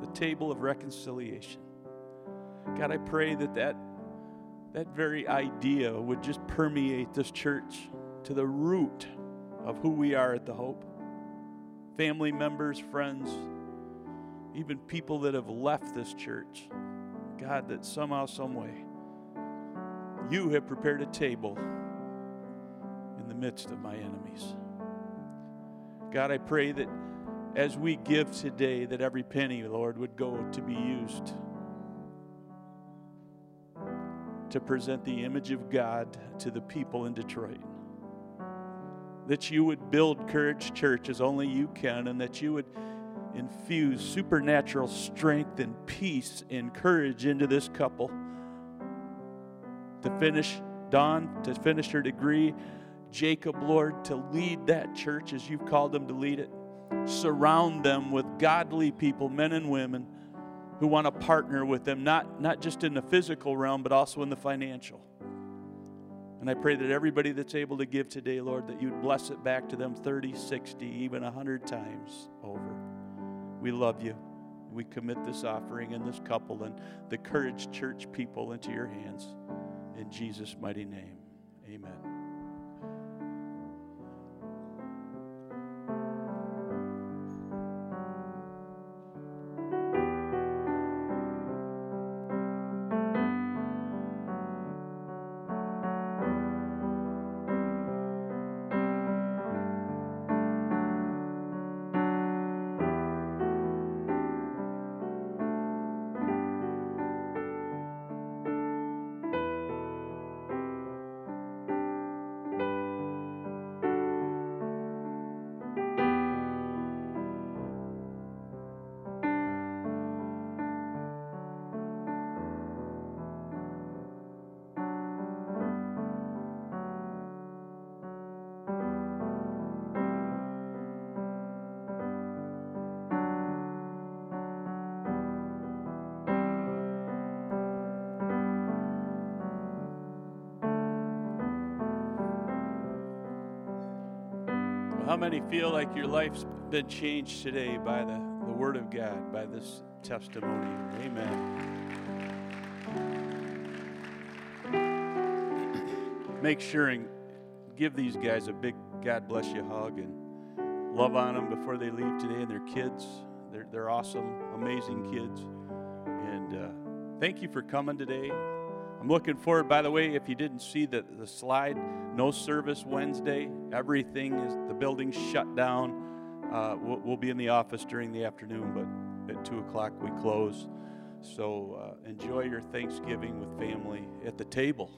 the table of reconciliation. God, I pray that that, that very idea would just permeate this church to the root of who we are at the Hope. Family members, friends, even people that have left this church. God, that somehow, some way, you have prepared a table in the midst of my enemies. God, I pray that as we give today, that every penny, Lord, would go to be used to present the image of God to the people in Detroit. That you would build Courage Church as only you can, and that you would infuse supernatural strength and peace and courage into this couple to finish Don, to finish her degree, Jacob, Lord, to lead that church as you've called them to lead it. Surround them with godly people, men and women, who want to partner with them, not, not just in the physical realm, but also in the financial. And I pray that everybody that's able to give today, Lord, that you'd bless it back to them 30, 60, even 100 times over. We love you. We commit this offering and this couple and the Courage Church people into your hands. In Jesus' mighty name, amen. Many feel like your life's been changed today by the, the Word of God, by this testimony? Amen. Make sure and give these guys a big God bless you hug and love on them before they leave today and their kids. They're, they're awesome, amazing kids. And uh, thank you for coming today. I'm looking forward, by the way, if you didn't see the, the slide, no service Wednesday. Everything is, the building's shut down. Uh, we'll, we'll, be in the office during the afternoon, but at 2 o'clock we close. So uh, enjoy your Thanksgiving with family at the table.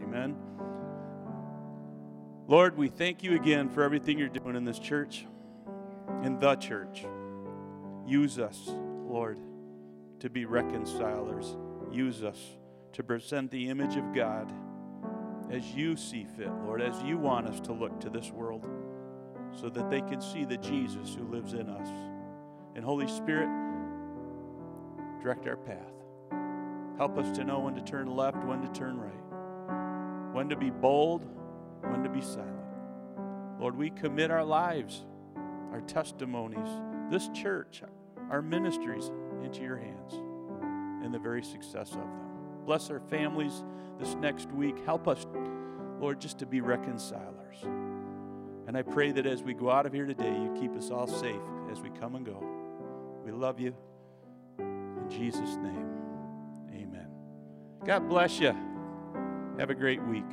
Amen. Lord, we thank you again for everything you're doing in this church, in the church. Use us, Lord, to be reconcilers. Use us to present the image of God as you see fit, Lord, as you want us to look to this world so that they can see the Jesus who lives in us. And Holy Spirit, direct our path. Help us to know when to turn left, when to turn right, when to be bold, when to be silent. Lord, we commit our lives, our testimonies, this church, our ministries into your hands and the very success of them. Bless our families this next week. Help us, Lord, just to be reconcilers. And I pray that as we go out of here today, you keep us all safe as we come and go. We love you. In Jesus' name, amen. God bless you. Have a great week.